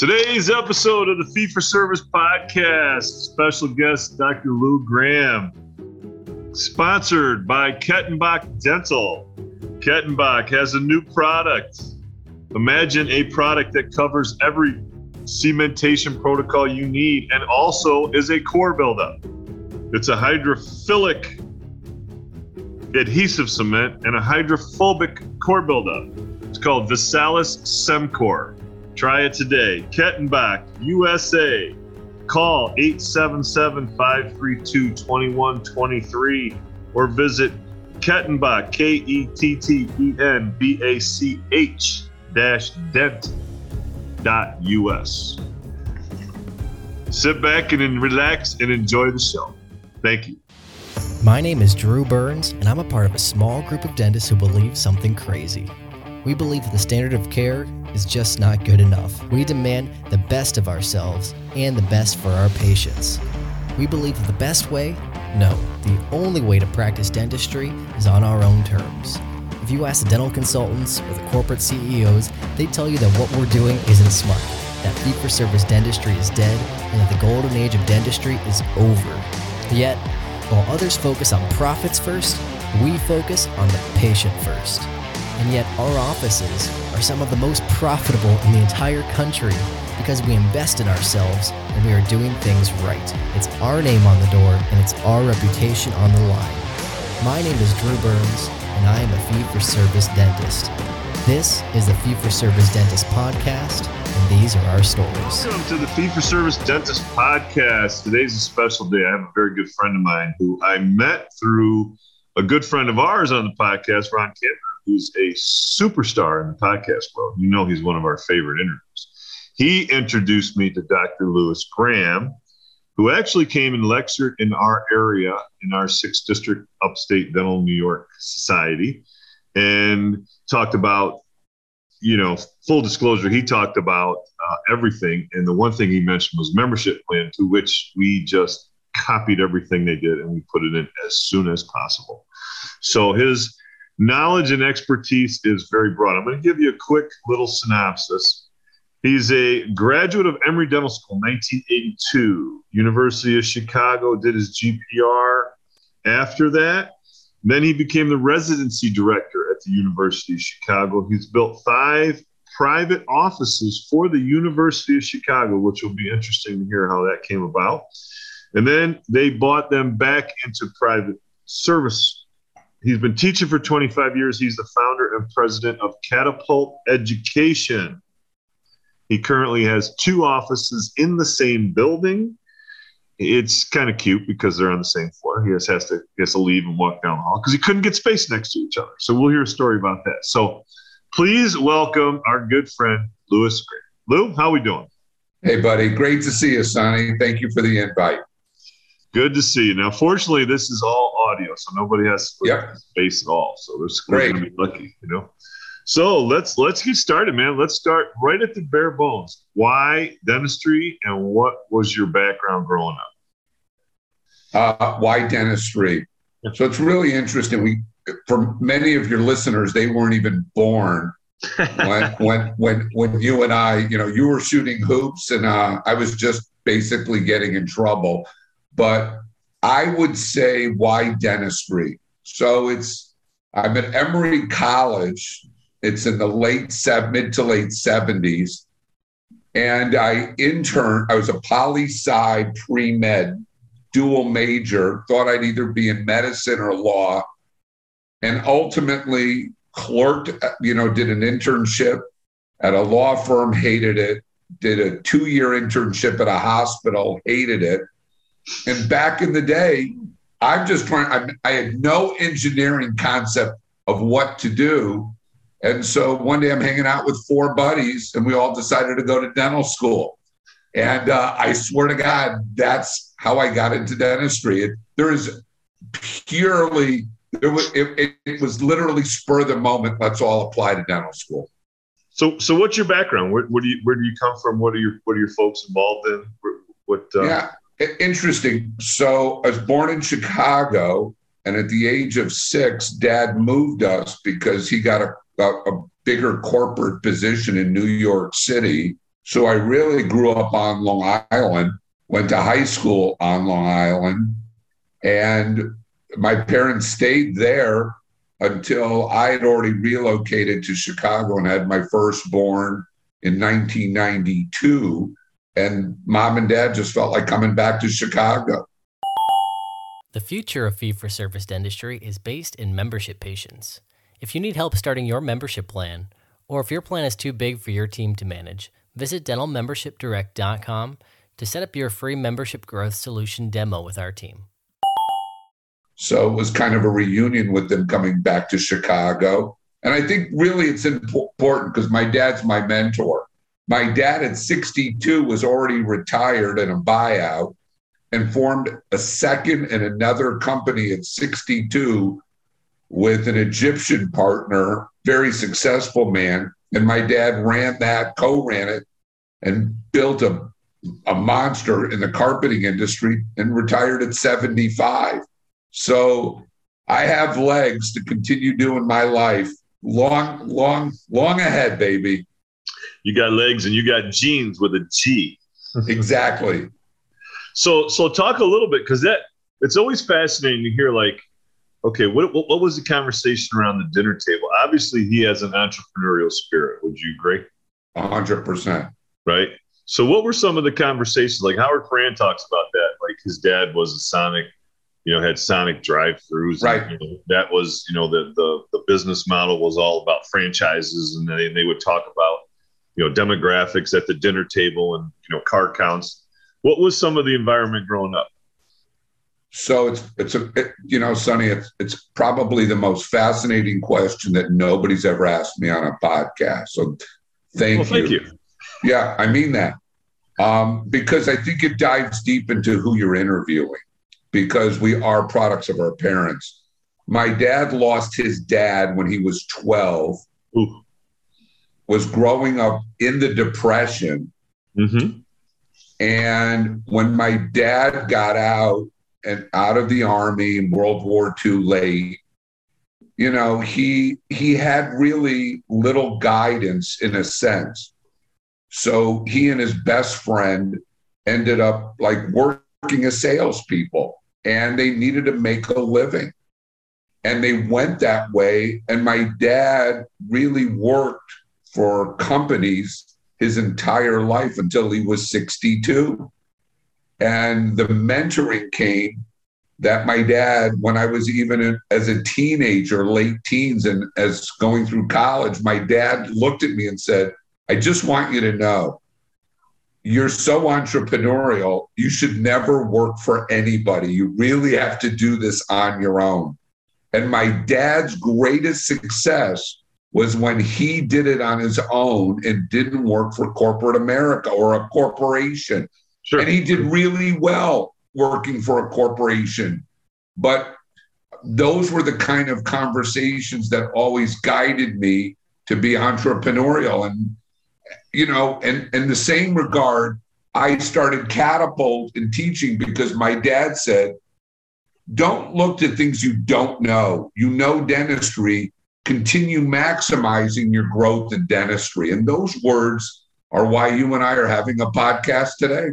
Today's episode of the Fee for Service podcast, special guest Dr. Lou Graham, sponsored by Kettenbach Dental. Kettenbach has a new product. Imagine a product that covers every cementation protocol you need and also is a core buildup. It's a hydrophilic adhesive cement and a hydrophobic core buildup. It's called Visalys CemCore. Try it today. Kettenbach, USA. Call 877 532 2123 or visit Kettenbach, K E T T E N B A C H dash dent dot US. Sit back and relax and enjoy the show. Thank you. My name is Drew Burns, and I'm a part of a small group of dentists who believe something crazy. We believe the standard of care is just not good enough. We demand the best of ourselves and the best for our patients. We believe the best way? No, the only way to practice dentistry is on our own terms. If you ask the dental consultants or the corporate CEOs, they tell you that what we're doing isn't smart, that fee for service dentistry is dead, and that the golden age of dentistry is over. Yet, while others focus on profits first, we focus on the patient first. And yet, our offices are some of the most profitable in the entire country because we invest in ourselves and we are doing things right. It's our name on the door and it's our reputation on the line. My name is Drew Burns, and I am a fee for service dentist. This is the Fee for Service Dentist podcast, and these are our stories. Welcome to the Fee for Service Dentist Podcast. Today's a special day. I have a very good friend of mine who I met through a good friend of ours on the podcast, Ron Kentner, who's a superstar in the podcast world. You know, he's one of our favorite interviews. He introduced me to Dr. Lewis Graham, who actually came and lectured in our area in our sixth district upstate dental New York society and talked about you know, full disclosure, he talked about uh, everything. And the one thing he mentioned was membership plan, to which we just copied everything they did and we put it in as soon as possible. So his knowledge and expertise is very broad. I'm going to give you a quick little synopsis. He's a graduate of Emory Dental School, 1982, University of Chicago, did his GPR. After that, then he became the residency director at the University of Chicago. He's built five private offices for the University of Chicago, which will be interesting to hear how that came about. And then they bought them back into private service. He's been teaching for 25 years. He's the founder and president of Catapult Education. He currently has two offices in the same building it's kind of cute because they're on the same floor. He just has to he has to leave and walk down the hall because he couldn't get space next to each other. So we'll hear a story about that. So please welcome our good friend Lewis Graham. Lou, how are we doing? Hey, buddy. Great to see you, Sonny. Thank you for the invite. Good to see you. Now, fortunately, this is all audio, so nobody has yep. space at all. So they're going to be lucky, you know. So let's let's get started, man. Let's start right at the bare bones. Why dentistry, and what was your background growing up? uh, why dentistry? So it's really interesting. We, for many of your listeners, they weren't even born when, when, when, when you and I, you know, you were shooting hoops and uh, I was just basically getting in trouble. But I would say why dentistry? So it's, I'm at Emory College. It's in the late, mid to late 70s. And I interned, I was a poli sci pre med dual major, thought I'd either be in medicine or law, and ultimately clerked, you know, did an internship at a law firm, hated it, did a two year internship at a hospital, hated it. And back in the day, I'm just trying, I, I had no engineering concept of what to do. And so one day I'm hanging out with four buddies and we all decided to go to dental school. And uh, I swear to God, that's how I got into dentistry. It, there is purely, it was, it, it was literally spur of the moment. Let's all apply to dental school. So, so what's your background? Where, where do you where do you come from? What are your what are your folks involved in? What? Uh... Yeah, interesting. So, I was born in Chicago, and at the age of six, Dad moved us because he got a, a, a bigger corporate position in New York City. So, I really grew up on Long Island. Went to high school on Long Island, and my parents stayed there until I had already relocated to Chicago and had my firstborn in 1992. And mom and dad just felt like coming back to Chicago. The future of fee for service dentistry is based in membership patients. If you need help starting your membership plan, or if your plan is too big for your team to manage, visit dentalmembershipdirect.com to set up your free membership growth solution demo with our team. So it was kind of a reunion with them coming back to Chicago. And I think really it's important because my dad's my mentor. My dad at 62 was already retired in a buyout and formed a second and another company at 62 with an Egyptian partner, very successful man. And my dad ran that, co ran it, and built a, a monster in the carpeting industry and retired at 75. So I have legs to continue doing my life long, long, long ahead, baby. You got legs and you got jeans with a G. exactly. So, so talk a little bit because that it's always fascinating to hear. Like, okay, what, what what was the conversation around the dinner table? Obviously, he has an entrepreneurial spirit. Would you agree? A hundred percent. Right. So, what were some of the conversations? Like Howard Farran talks about that. Like his dad was a Sonic you know, had Sonic drive-throughs. Right. And, you know, that was, you know, the, the the business model was all about franchises, and they they would talk about, you know, demographics at the dinner table and you know car counts. What was some of the environment growing up? So it's it's a it, you know, Sonny, it's it's probably the most fascinating question that nobody's ever asked me on a podcast. So thank well, you. Thank you. Yeah, I mean that. Um, because I think it dives deep into who you're interviewing because we are products of our parents. My dad lost his dad when he was 12, Ooh. Was growing up in the Depression. Mm-hmm. And when my dad got out and out of the army in World War II late, you know, he he had really little guidance in a sense. So he and his best friend ended up like working as salespeople and they needed to make a living. And they went that way. And my dad really worked for companies his entire life until he was 62. And the mentoring came that my dad, when I was even as a teenager, late teens, and as going through college, my dad looked at me and said, I just want you to know you're so entrepreneurial, you should never work for anybody. You really have to do this on your own. And my dad's greatest success was when he did it on his own and didn't work for corporate America or a corporation. Sure. And he did really well working for a corporation. But those were the kind of conversations that always guided me to be entrepreneurial. And you know, and in the same regard, I started catapult in teaching because my dad said, don't look to things you don't know. You know dentistry, continue maximizing your growth in dentistry. And those words are why you and I are having a podcast today.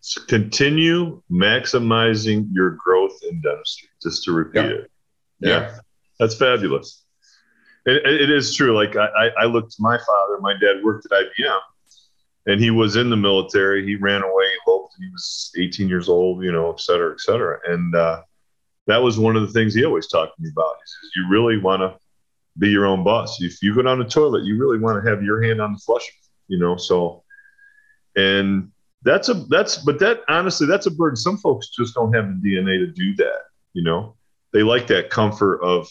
So continue maximizing your growth in dentistry, just to repeat yeah. it. Yeah. yeah. That's fabulous. It, it is true. Like I, I looked to my father. My dad worked at IBM, and he was in the military. He ran away, eloped. He was 18 years old, you know, et cetera, et cetera. And uh, that was one of the things he always talked to me about. He says, "You really want to be your own boss. If you go down the toilet, you really want to have your hand on the flusher, you know." So, and that's a that's but that honestly that's a burden. Some folks just don't have the DNA to do that. You know, they like that comfort of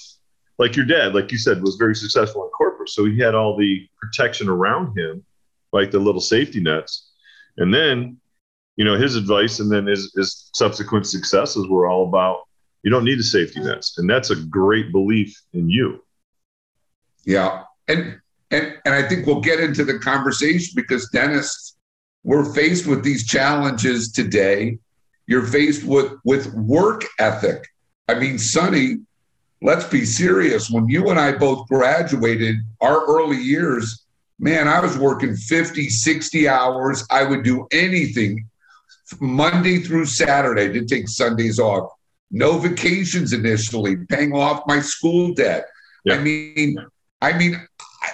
like your dad, like you said, was very successful in corporate, so he had all the protection around him like the little safety nets. And then, you know, his advice and then his, his subsequent successes were all about you don't need a safety nets. And that's a great belief in you. Yeah. And and and I think we'll get into the conversation because dentists, we're faced with these challenges today. You're faced with with work ethic. I mean, Sonny, let's be serious. When you and I both graduated, our early years, man, I was working 50, 60 hours. I would do anything Monday through Saturday, didn't take Sundays off. No vacations initially, paying off my school debt. Yeah. I mean, I mean,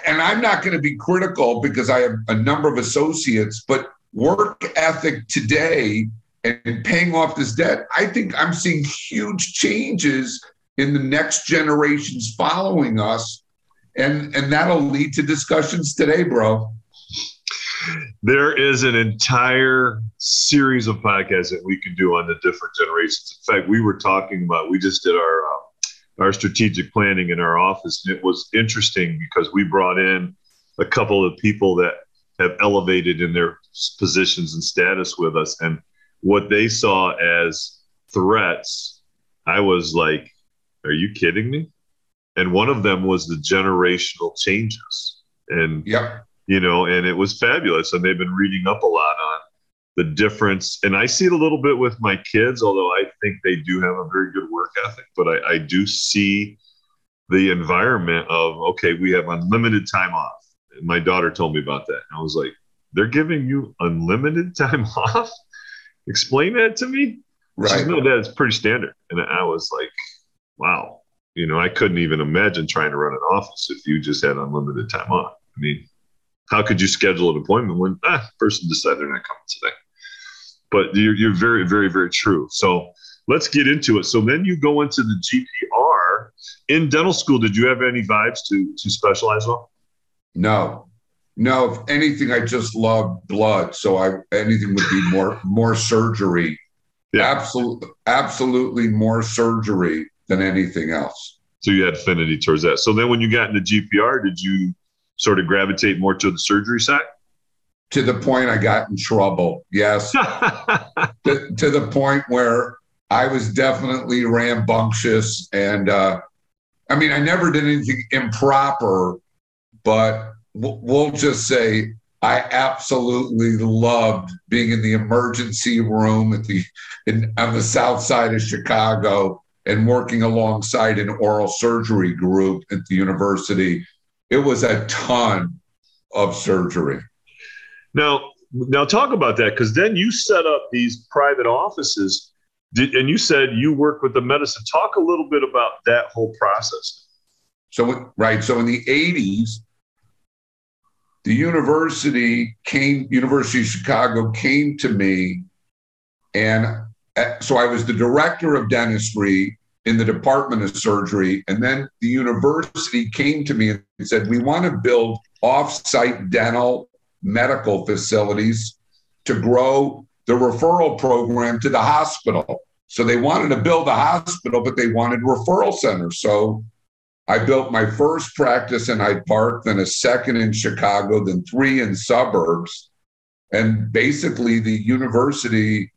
and I'm not going to be critical because I have a number of associates, but work ethic today and paying off this debt, I think I'm seeing huge changes in the next generations following us and and that'll lead to discussions today, bro. There is an entire series of podcasts that we can do on the different generations. In fact, we were talking about we just did our uh, our strategic planning in our office, and it was interesting because we brought in a couple of people that have elevated in their positions and status with us, and what they saw as threats, I was like, "Are you kidding me?" and one of them was the generational changes and yeah you know and it was fabulous and they've been reading up a lot on the difference and i see it a little bit with my kids although i think they do have a very good work ethic but i, I do see the environment of okay we have unlimited time off. And my daughter told me about that and i was like they're giving you unlimited time off? Explain that to me. Right says, no that's pretty standard. And i was like wow. You know, I couldn't even imagine trying to run an office if you just had unlimited time off. I mean, how could you schedule an appointment when ah, person decided they're not coming today? But you're, you're very, very, very true. So let's get into it. So then you go into the GPR in dental school. Did you have any vibes to to specialize on? No, no. If anything, I just love blood. So I anything would be more more surgery. Yeah. Absolutely, absolutely more surgery than anything else. So you had affinity towards that. So then when you got into GPR, did you sort of gravitate more to the surgery side? To the point I got in trouble. Yes. to, to, the point where I was definitely rambunctious. And uh, I mean, I never did anything improper, but we'll just say I absolutely loved being in the emergency room at the in, on the south side of Chicago and working alongside an oral surgery group at the university. It was a ton of surgery. Now, now talk about that because then you set up these private offices, did, and you said you work with the medicine. Talk a little bit about that whole process. So, right. So, in the '80s, the university came, University of Chicago came to me, and uh, so I was the director of dentistry in the Department of Surgery. And then the university came to me and said, We want to build off-site dental medical facilities to grow the referral program to the hospital. So they wanted to build a hospital, but they wanted referral centers. So I built my first practice in Hyde Park, then a second in Chicago, then three in suburbs. And basically, the university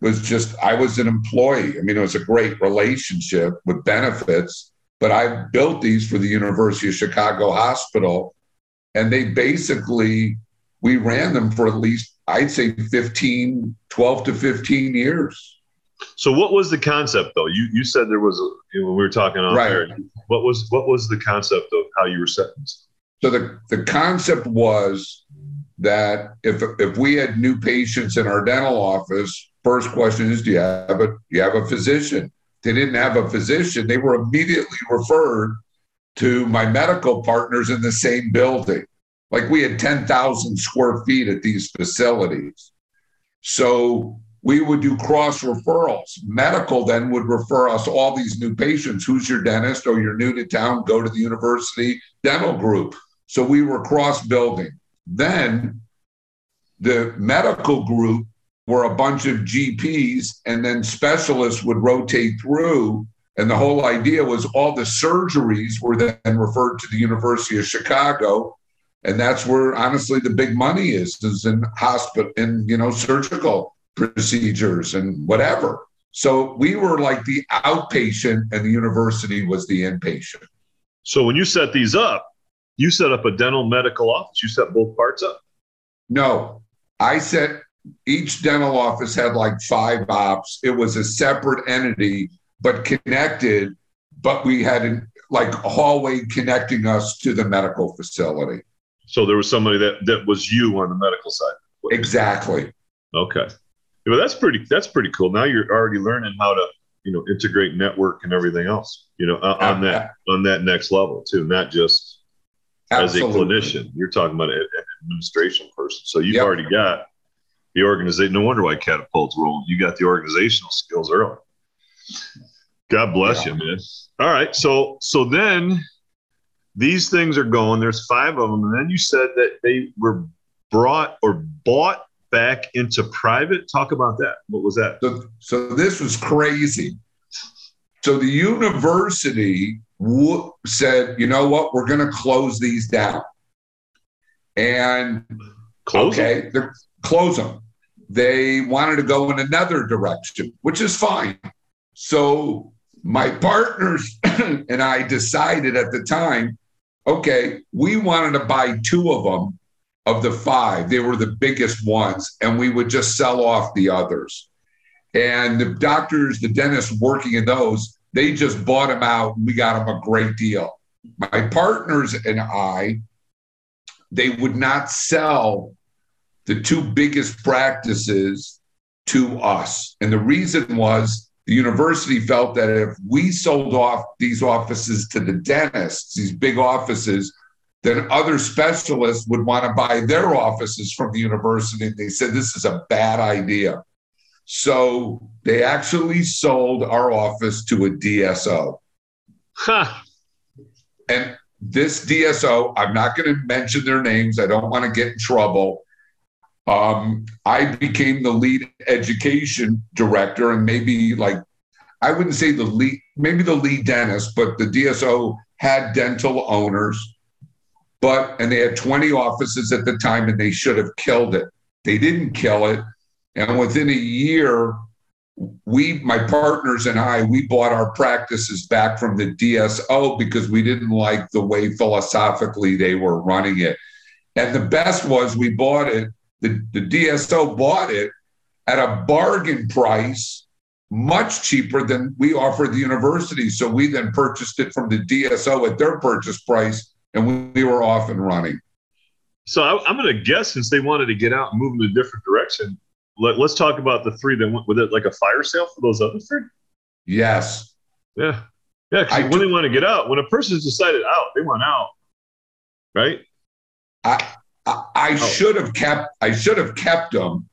was just I was an employee. I mean, it was a great relationship with benefits, but I built these for the University of Chicago Hospital. And they basically, we ran them for at least, I'd say 15, 12 to 15 years. So what was the concept though? You you said there was a, when we were talking on right. There, what was what was the concept of how you were sentenced? So the the concept was that if if we had new patients in our dental office, first question is, do you have a do you have a physician? They didn't have a physician. They were immediately referred to my medical partners in the same building. Like we had 10,000 square feet at these facilities. So we would do cross referrals. Medical then would refer us all these new patients. Who's your dentist? Or you're new to town, go to the university dental group. So we were cross building. Then the medical group were a bunch of GPs, and then specialists would rotate through. And the whole idea was all the surgeries were then referred to the University of Chicago. And that's where honestly the big money is, is in hospital in you know surgical procedures and whatever. So we were like the outpatient and the university was the inpatient. So when you set these up, you set up a dental medical office. You set both parts up. No, I set each dental office had like five ops. It was a separate entity, but connected. But we had an, like a hallway connecting us to the medical facility. So there was somebody that that was you on the medical side. Exactly. Okay. Well, that's pretty. That's pretty cool. Now you're already learning how to, you know, integrate network and everything else. You know, on uh, that on that next level too, not just Absolutely. as a clinician. You're talking about an administration person. So you've yep. already got the organization. No wonder why catapults rolling. You got the organizational skills early. God bless yeah. you, man. All right. So so then these things are going. There's five of them, and then you said that they were brought or bought back into private. Talk about that. What was that? So, so this was crazy. So the university w- said, you know what, we're going to close these down. And close okay, them? close them. They wanted to go in another direction, which is fine. So my partners and I decided at the time, okay, we wanted to buy two of them of the five, they were the biggest ones, and we would just sell off the others. And the doctors, the dentists working in those, they just bought them out and we got them a great deal. My partners and I, they would not sell the two biggest practices to us. And the reason was the university felt that if we sold off these offices to the dentists, these big offices, then other specialists would want to buy their offices from the university. And They said this is a bad idea. So they actually sold our office to a DSO. Huh. And this DSO, I'm not going to mention their names. I don't want to get in trouble. Um, I became the lead education director and maybe like, I wouldn't say the lead, maybe the lead dentist, but the DSO had dental owners but and they had 20 offices at the time and they should have killed it. They didn't kill it. And within a year we my partners and i we bought our practices back from the dso because we didn't like the way philosophically they were running it. And the best was we bought it the, the dso bought it at a bargain price much cheaper than we offered the university so we then purchased it from the dso at their purchase price and we were off and running. So I, am going to guess since they wanted to get out and move in a different direction, let, us talk about the three that went with it, like a fire sale for those other three. Yes. Yeah. Yeah. Because when they want to get out, when a person's decided out, they want out, right? I I, I oh. should have kept I should have kept them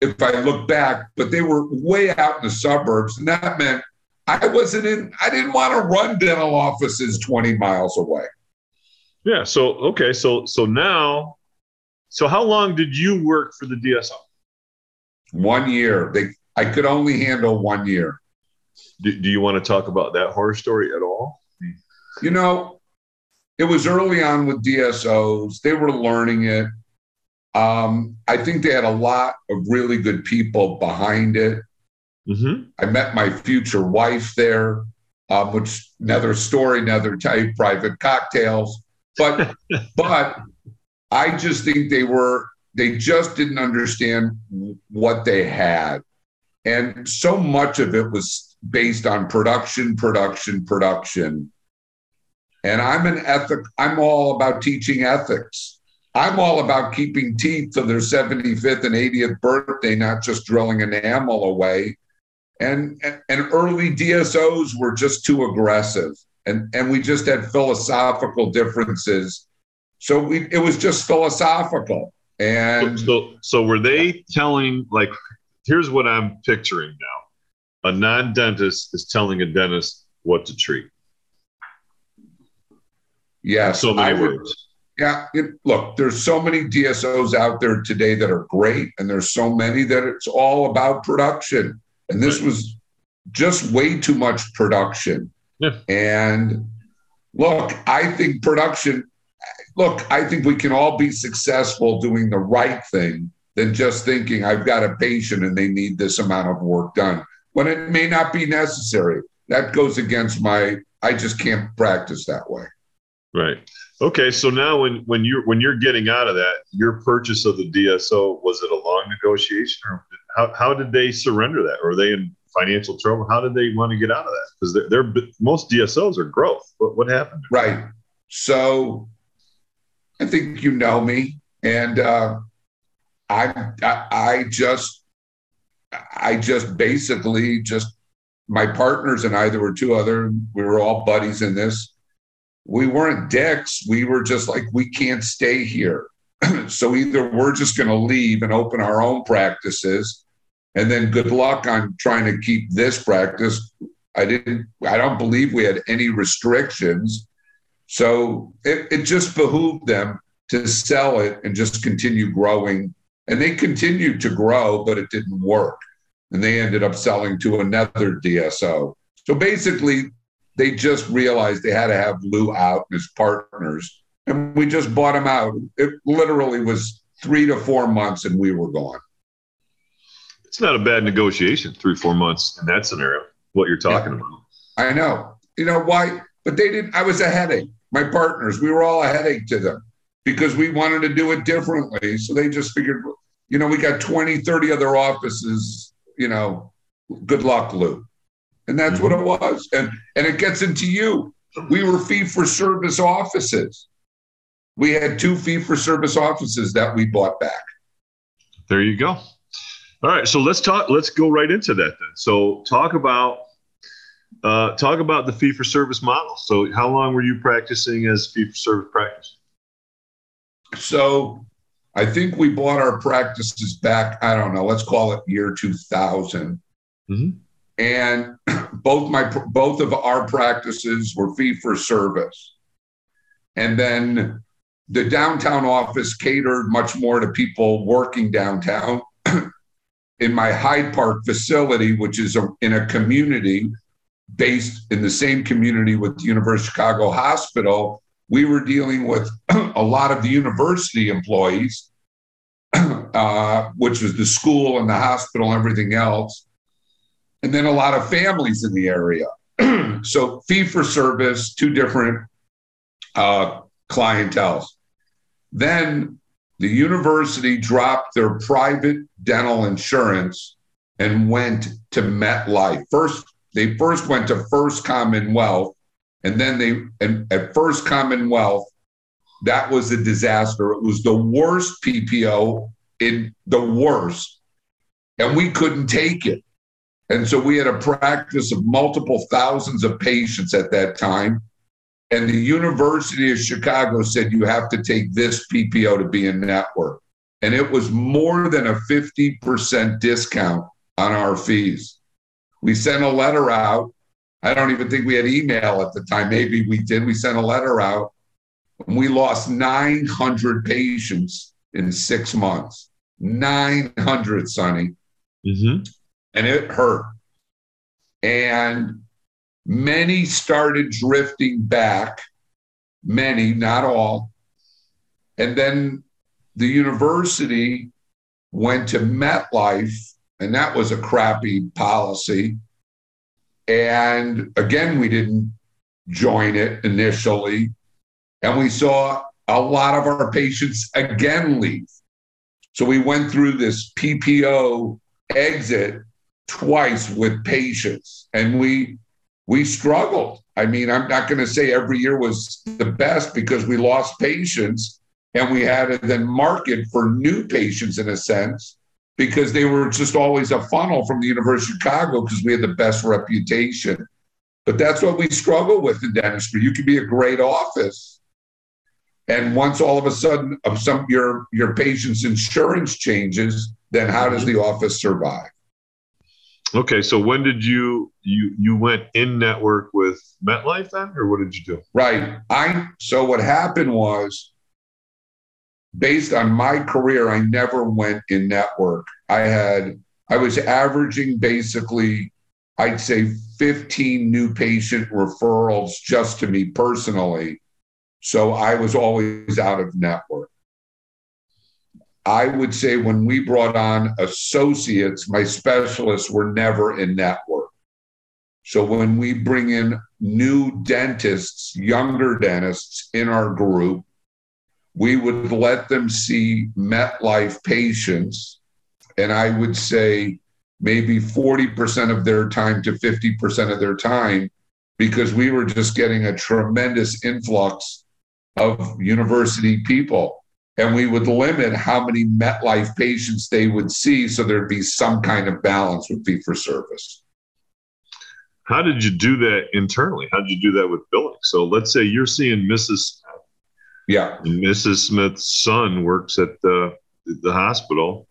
if I look back, but they were way out in the suburbs, and that meant I wasn't in. I didn't want to run dental offices 20 miles away. Yeah. So okay. So so now, so how long did you work for the DSO? One year. They I could only handle one year. Do, do you want to talk about that horror story at all? You know, it was early on with DSOs. They were learning it. Um, I think they had a lot of really good people behind it. Mm-hmm. I met my future wife there, um, which another story, another type, private cocktails. But but I just think they were they just didn't understand what they had. And so much of it was based on production, production, production. And I'm an ethic, I'm all about teaching ethics. I'm all about keeping teeth to their 75th and 80th birthday, not just drilling enamel away. And, and, early DSOs were just too aggressive and and we just had philosophical differences. so we, it was just philosophical. And so, so were they telling like, here's what I'm picturing now: a non-dentist is telling a dentist what to treat. Yes, so many I would- words. Yeah, it, look, there's so many DSOs out there today that are great, and there's so many that it's all about production. And this was just way too much production. Yeah. And look, I think production, look, I think we can all be successful doing the right thing than just thinking I've got a patient and they need this amount of work done when it may not be necessary. That goes against my, I just can't practice that way. Right. Okay. So now, when when you're when you're getting out of that, your purchase of the DSO was it a long negotiation, or how how did they surrender that? Or they in financial trouble? How did they want to get out of that? Because they're, they're most DSOs are growth. What what happened? Right. So I think you know me, and uh, I, I I just I just basically just my partners and I. There were two other. We were all buddies in this. We weren't dicks. We were just like we can't stay here. so either we're just going to leave and open our own practices, and then good luck on trying to keep this practice. I didn't. I don't believe we had any restrictions. So it, it just behooved them to sell it and just continue growing. And they continued to grow, but it didn't work. And they ended up selling to another DSO. So basically, they just realized they had to have Lou out and his partners. And we just bought him out. It literally was three to four months and we were gone. It's not a bad negotiation. Three four months in that scenario. What you're talking Yeah. about. I know. You know why? But they didn't. I was a headache. My partners, we were all a headache to them because we wanted to do it differently. So they just figured, you know, we got 20, 30 other offices, you know, good luck, Lou. And that's what it was. And and it gets into you. We were fee for service offices. We had two fee for service offices that we bought back. There you go. All right, so let's talk. Let's go right into that then. So talk about uh, talk about the fee for service model. So how long were you practicing as fee for service practice? So I think we bought our practices back, I don't know, let's call it year 2000. Mhm. And both my both of our practices were fee for service. And then the downtown office catered much more to people working downtown. in my Hyde Park facility, which is a, in a community based in the same community with the University of Chicago Hospital, we were dealing with a lot of the university employees, uh, which was the school and the hospital and everything else, and then a lot of families in the area. so fee for service, two different uh, clientels. Then the university dropped their private dental insurance and went to MetLife. First, they first went to First Commonwealth, and then they and at First Commonwealth, that was a disaster. It was the worst PPO in the worst, and we couldn't take it. And so we had a practice of multiple thousands of patients at that time. And the University of Chicago said you have to take this PPO to be in network. And it was more than a 50% discount on our fees. We sent a letter out. I don't even think we had email at the time. Maybe we did. We sent a letter out. And we lost 900 patients in six months. 900, Sonny Mm-hmm. And it hurt. And many started drifting back, many, not all. And then the university went to MetLife, and that was a crappy policy. And again, we didn't join it initially. And we saw a lot of our patients again leave. So we went through this PPO exit twice with patients and we we struggled. I mean i'm not going to say every year was the best because we lost patients and we had to then market for new patients in a sense because they were just always a funnel from the university of chicago because we had the best reputation. But that's what we struggle with in dentistry. You can be a great office And once all of a sudden of some your your patient's insurance changes, then how does the office survive? Okay, so when did you you you went in network with MetLife then, or what did you do? Right. I so what happened was based on my career, I never went in network. I had I was averaging basically, I'd say 15 new patient referrals just to me personally. So I was always out of network. I would say when we brought on associates, my specialists were never in network. So when we bring in new dentists, younger dentists in our group, we would let them see MetLife patients. And I would say maybe 40% of their time to 50% of their time because we were just getting a tremendous influx of university people and we would limit how many MetLife patients they would see so there'd be some kind of balance with fee for service. How did you do that internally? How did you do that with billing? So let's say you're seeing Mrs. Smith. Yeah. Mrs. Smith's son works at the, the hospital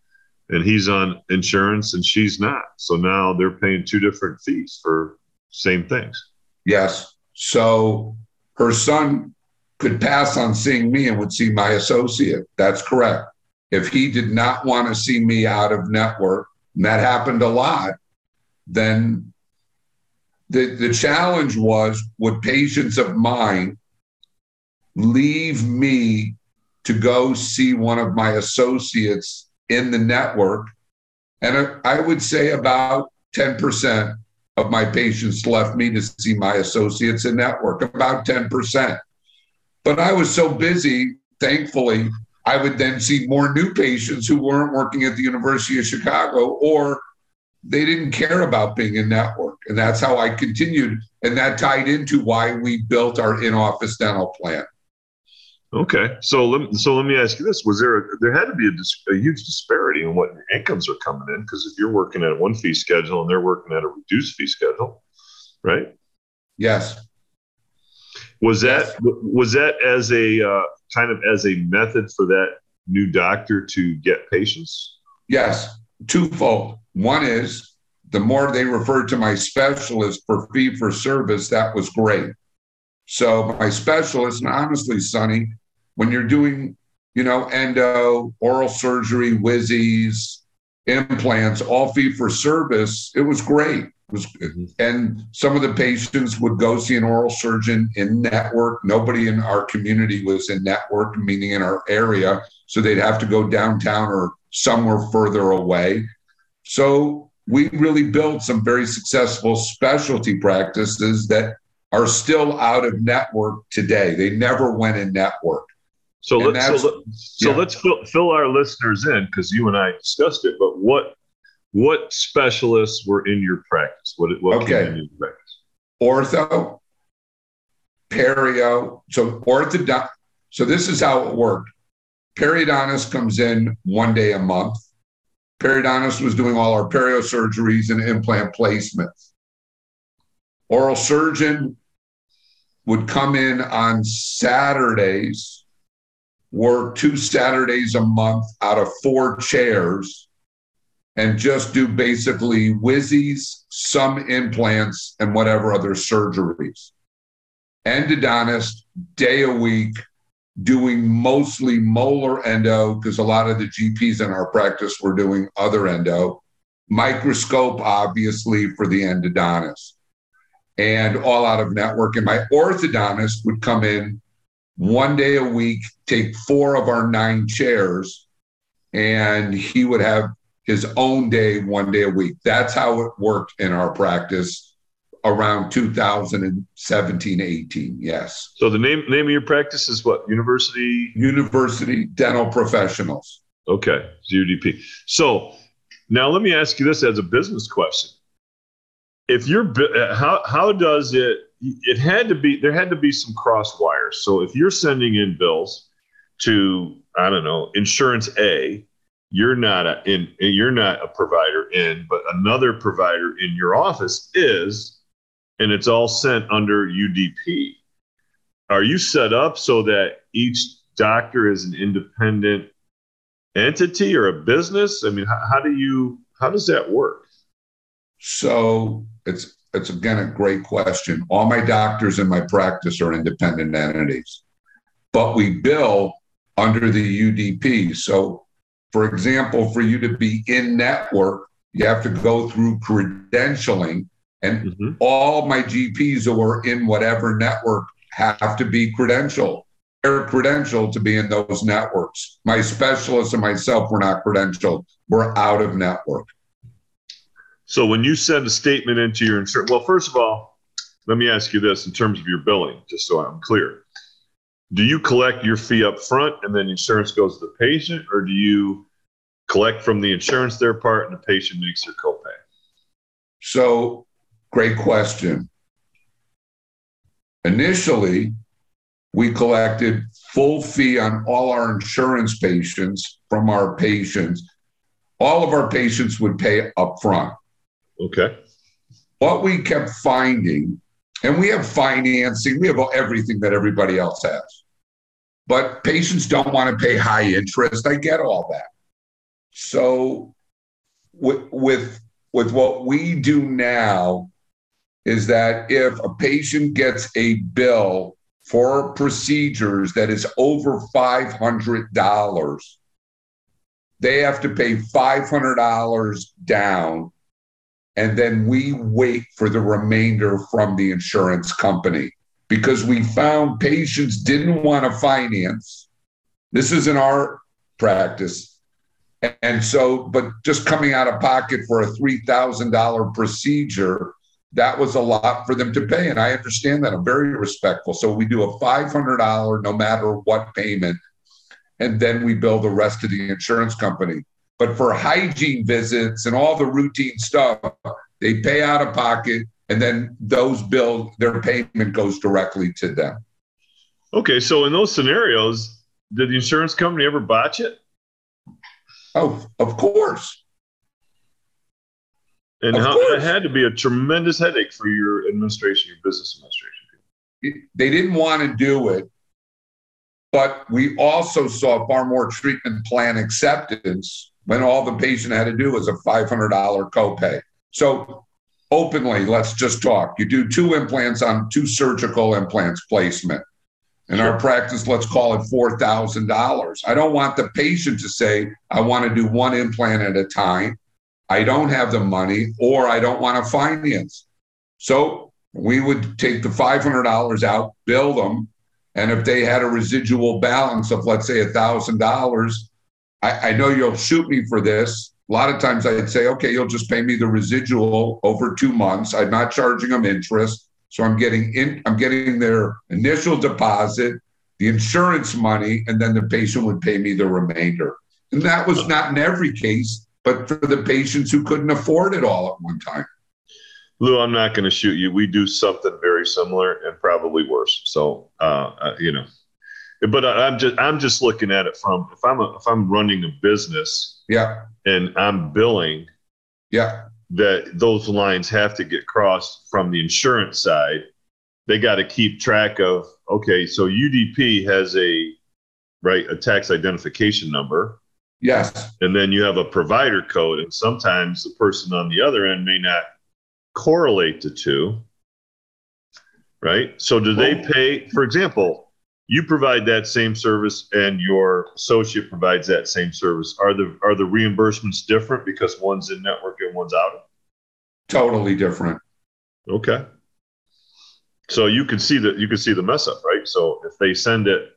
and he's on insurance and she's not. So now they're paying two different fees for same things. Yes. So her son could pass on seeing me and would see my associate. That's correct. If he did not want to see me out of network, and that happened a lot, then the, the challenge was would patients of mine leave me to go see one of my associates in the network? And I would say about 10% of my patients left me to see my associates in network, about 10%. But I was so busy, thankfully, I would then see more new patients who weren't working at the University of Chicago or they didn't care about being in network. And that's how I continued. And that tied into why we built our in office dental plan. Okay, so let, so let me ask you this: Was there a, there had to be a, a huge disparity in what your incomes are coming in? Because if you're working at one fee schedule and they're working at a reduced fee schedule, right? Yes. Was that was that as a uh, kind of as a method for that new doctor to get patients? Yes, twofold. One is the more they referred to my specialist for fee for service, that was great. So my specialist, and honestly, Sonny, when you're doing, you know, endo, oral surgery, whizzies, implants, all fee for service, it was great was mm-hmm. and some of the patients would go see an oral surgeon in network nobody in our community was in network meaning in our area so they'd have to go downtown or somewhere further away so we really built some very successful specialty practices that are still out of network today they never went in network so let's so, so yeah. let's fill, fill our listeners in because you and I discussed it. But what what specialists were in your practice? What, what okay. came in your practice? Ortho, perio. So orthodont. So this is how it worked. Periodontist comes in one day a month. Periodontist was doing all our perio surgeries and implant placements. Oral surgeon would come in on Saturdays, work two Saturdays a month out of four chairs and just do basically whizzies, some implants, and whatever other surgeries. Endodontist, day a week, doing mostly molar endo, because a lot of the GPs in our practice were doing other endo. Microscope, obviously, for the endodontist, and all out of network. And my orthodontist would come in one day a week, take four of our nine chairs, and he would have his own day, one day a week. That's how it worked in our practice around 2017, 18. Yes. So the name name of your practice is what? University University Dental Professionals. Okay, UDP. So now let me ask you this as a business question. If you're uh, how how does it it had to be there had to be some cross wires. So if you're sending in bills to I don't know, insurance A you're not a, in you're not a provider in, but another provider in your office is, and it's all sent under UDP. Are you set up so that each doctor is an independent entity or a business? I mean, how, how do you how does that work? So it's it's again a great question. All my doctors in my practice are independent entities, but we bill under the UDP. So, for example, for you to be in network, you have to go through credentialing, and mm-hmm. all my GPs who are in whatever network have to be credentialed. They're credentialed to be in those networks. My specialists and myself were not credentialed. We're out of network. So when you send a statement into your insurance, well, first of all, let me ask you this in terms of your billing, just so I'm clear. Do you collect your fee up front and then insurance goes to the patient, or do you collect from the insurance their part and the patient makes their copay? So, great question. Initially, we collected full fee on all our insurance patients from our patients. All of our patients would pay up front. Okay. What we kept finding, and we have financing, we have everything that everybody else has. But patients don't want to pay high interest. I get all that. So with with with what we do now is that if a patient gets a bill for procedures that is over $500, they have to pay $500 down and then we wait for the remainder from the insurance company because we found patients didn't want to finance. This is in our practice. And so, but just coming out of pocket for a $3,000 procedure, that was a lot for them to pay. And I understand that. I'm very respectful. So we do a $500 no matter what payment. And then we bill the rest of the insurance company. But for hygiene visits and all the routine stuff, they pay out of pocket and then those bills, their payment goes directly to them. Okay. So in those scenarios, did the insurance company ever botch it? Oh, of course. And of how, course. it had to be a tremendous headache for your administration, your business administration. They didn't want to do it, but we also saw far more treatment plan acceptance when all the patient had to do was a $500 copay. So, openly, let's just talk. You do two implants on two surgical implants placement. In our practice, let's call it $4,000. I don't want the patient to say, I want to do one implant at a time. I don't have the money or I don't want to finance. So we would take the $500 out, bill them. And if they had a residual balance of, let's say, $1,000, I, I know you'll shoot me for this. A lot of times I'd say, okay, you'll just pay me the residual over two months. I'm not charging them interest. So I'm getting in, I'm getting their initial deposit, the insurance money, and then the patient would pay me the remainder. And that was not in every case, but for the patients who couldn't afford it all at one time. Lou, I'm not going to shoot you. We do something very similar and probably worse. So, uh, uh, you know, but I'm just I'm just looking at it from if I'm a, if I'm running a business, yeah, and I'm billing, yeah, that those lines have to get crossed from the insurance side. They got to keep track of okay, so UDP has a right a tax identification number. Yes. And then you have a provider code, and sometimes the person on the other end may not correlate the two. Right. So do they pay, for example, you provide that same service and your associate provides that same service. Are the are the reimbursements different because one's in network and one's out? Totally different. Okay. So you can see that you can see the mess up right? So if they send it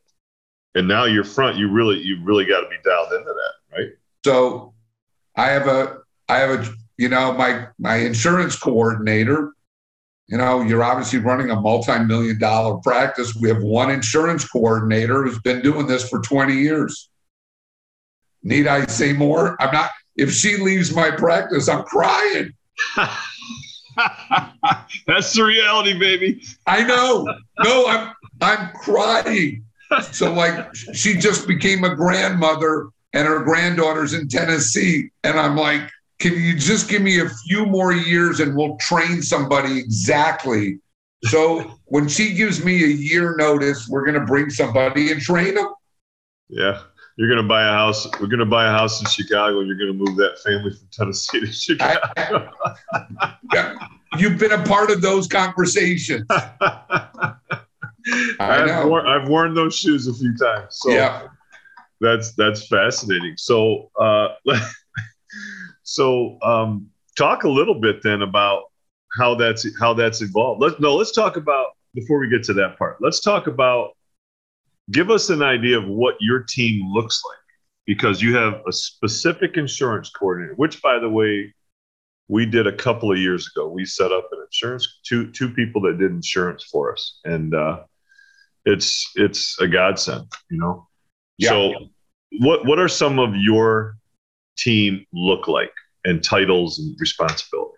and now you're front you really you really got to be dialed into that right? So i have a i have a you know my my insurance coordinator you know, you're obviously running a multi-million dollar practice. We have one insurance coordinator who's been doing this for 20 years. Need I say more? I'm not. If she leaves my practice, I'm crying. That's the reality, baby. I know. No, I'm I'm crying. So like she just became a grandmother and her granddaughter's in Tennessee. And I'm like, can you just give me a few more years and we'll train somebody exactly? So when she gives me a year notice, we're going to bring somebody and train them. Yeah. You're going to buy a house. We're going to buy a house in Chicago and you're going to move that family from Tennessee to Chicago. I, yeah. You've been a part of those conversations. I've, worn, I've worn those shoes a few times. So yeah. that's that's fascinating. So uh, so um, talk a little bit then about how that's how that's evolved. Let's no, let's talk about before we get to that part. Let's talk about give us an idea of what your team looks like because you have a specific insurance coordinator, which by the way, we did a couple of years ago. We set up an insurance two two people that did insurance for us, and uh, it's it's a godsend, you know. Yeah. So, what what are some of your team look like and titles and responsibilities?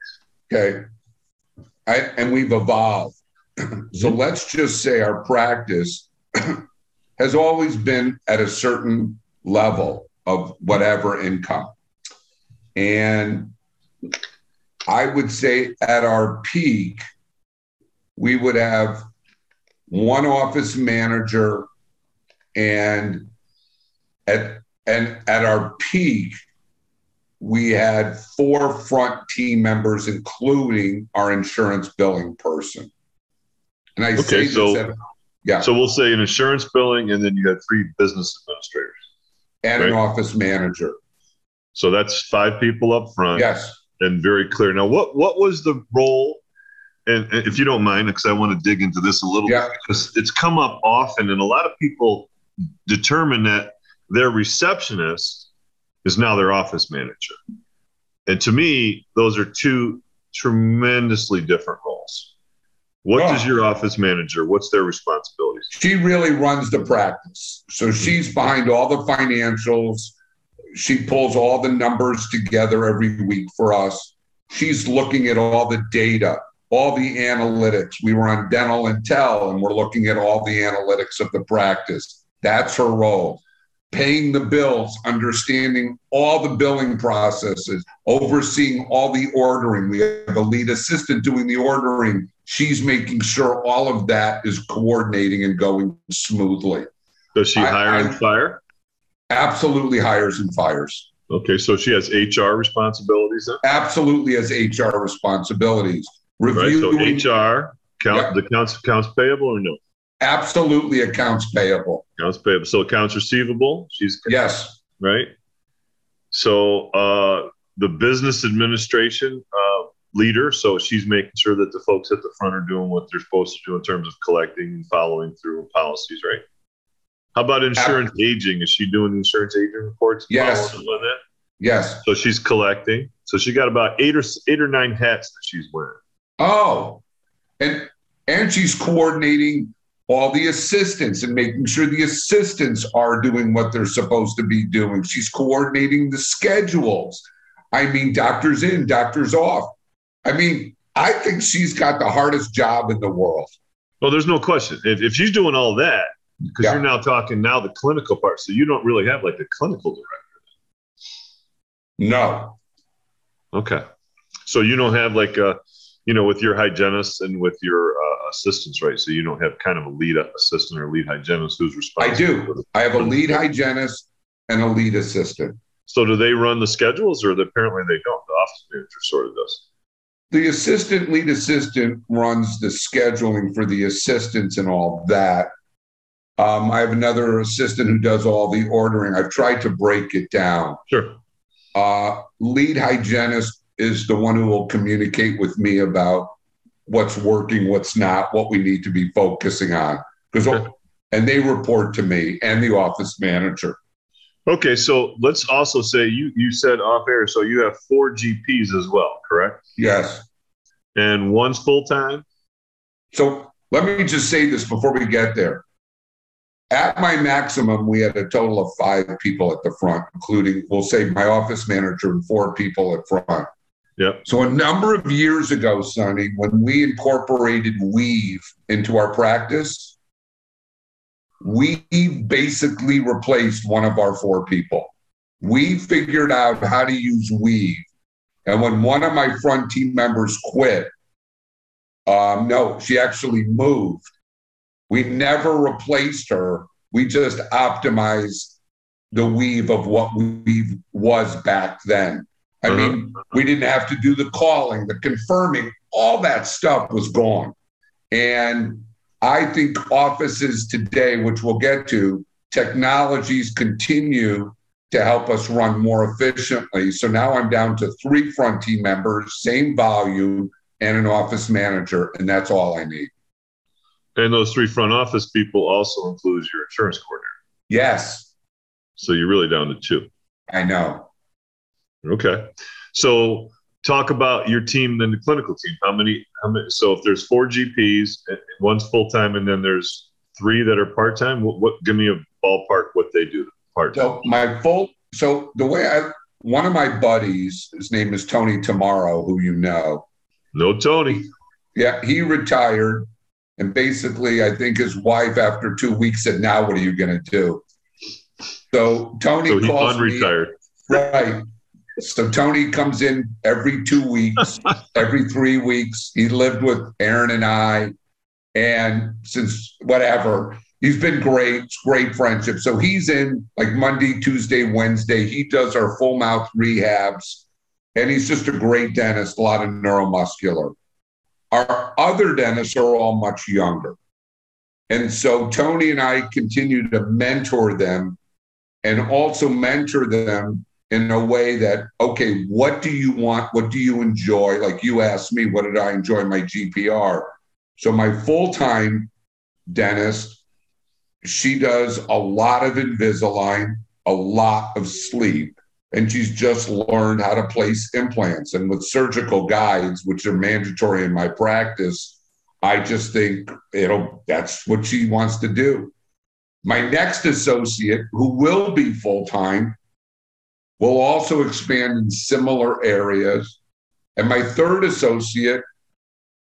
Okay, I, and we've evolved. so mm-hmm. let's just say our practice has always been at a certain level of whatever income, and I would say at our peak, we would have one office manager, and at and at our peak, we had four front team members, including our insurance billing person. And I okay, so that, yeah. So we'll say an insurance billing, and then you had three business administrators and right? an office manager. So that's five people up front. Yes and very clear. Now, what what was the role? And, and if you don't mind, because I want to dig into this a little yeah. bit, because it's come up often, and a lot of people determine that their receptionist is now their office manager. And to me, those are two tremendously different roles. What does your office manager? What's their responsibilities? She really runs the practice. So mm-hmm. she's behind all the financials she pulls all the numbers together every week for us. She's looking at all the data, all the analytics. We were on Dental Intel and we're looking at all the analytics of the practice. That's her role. Paying the bills, understanding all the billing processes, overseeing all the ordering. We have a lead assistant doing the ordering. She's making sure all of that is coordinating and going smoothly. Does she hire I, and fire? Absolutely hires and fires. Okay, so she has HR responsibilities then? Absolutely has HR responsibilities. Review. Right, so HR, count, yeah. the accounts, accounts payable or no? Absolutely accounts payable. Accounts payable. So accounts receivable, she's. Yes. Right? So uh, the business administration uh, leader, so she's making sure that the folks at the front are doing what they're supposed to do in terms of collecting and following through policies, right? How about insurance aging? Is she doing insurance aging reports? Yes. Yes. So she's collecting. So she got about eight or eight or nine hats that she's wearing. Oh, and and she's coordinating all the assistants and making sure the assistants are doing what they're supposed to be doing. She's coordinating the schedules. I mean, doctors in, doctors off. I mean, I think she's got the hardest job in the world. Well, there's no question. If, if she's doing all that, because yeah. you're now talking now the clinical part. So you don't really have like a clinical director. No. Okay. So you don't have like a, you know, with your hygienist and with your uh, assistants, right? So you don't have kind of a lead assistant or lead hygienist who's responsible. I do. I have a lead hygienist and a lead assistant. So do they run the schedules, or apparently they don't? The office manager sort of does. The assistant lead assistant runs the scheduling for the assistants and all that. Um, I have another assistant who does all the ordering. I've tried to break it down. Sure. Uh, lead hygienist is the one who will communicate with me about what's working, what's not, what we need to be focusing on. Because and they report to me and the office manager. Okay, so let's also say you you said off air, so you have four GPs as well, correct? Yes. And one's full time. So let me just say this before we get there. At my maximum, we had a total of five people at the front, including, we'll say, my office manager and four people at front. Yep. So a number of years ago, Sonny, when we incorporated Weave into our practice, we basically replaced one of our four people. We figured out how to use Weave. And when one of my front team members quit, um, no, she actually moved we never replaced her. We just optimized the weave of what weave was back then. I uh-huh. mean, we didn't have to do the calling, the confirming, all that stuff was gone. And I think offices today, which we'll get to, technologies continue to help us run more efficiently. So now I'm down to three front team members, same volume, and an office manager, and that's all I need. And those three front office people also includes your insurance coordinator. Yes. So you're really down to two. I know. Okay. So talk about your team and the clinical team. How many? How many? So if there's four GPs, one's full time, and then there's three that are part time. What, what? Give me a ballpark what they do part time. So my full. So the way I one of my buddies, his name is Tony Tomorrow, who you know. No Tony. Yeah, he retired, and basically, I think his wife, after two weeks, said, "Now what are you going to do?" So Tony so calls unretired. me. Right. So Tony comes in every two weeks, every three weeks. He lived with Aaron and I, and since whatever, he's been great. Great friendship. So he's in like Monday, Tuesday, Wednesday. He does our full mouth rehabs, and he's just a great dentist. A lot of neuromuscular. Our other dentists are all much younger. And so Tony and I continue to mentor them and also mentor them in a way that, okay, what do you want? What do you enjoy? Like you asked me, what did I enjoy my GPR? So my full time dentist, she does a lot of Invisalign, a lot of sleep, and she's just learned how to place implants. And with surgical guides, which are mandatory in my practice, I just think it'll that's what she wants to do. My next associate, who will be full time, will also expand in similar areas. And my third associate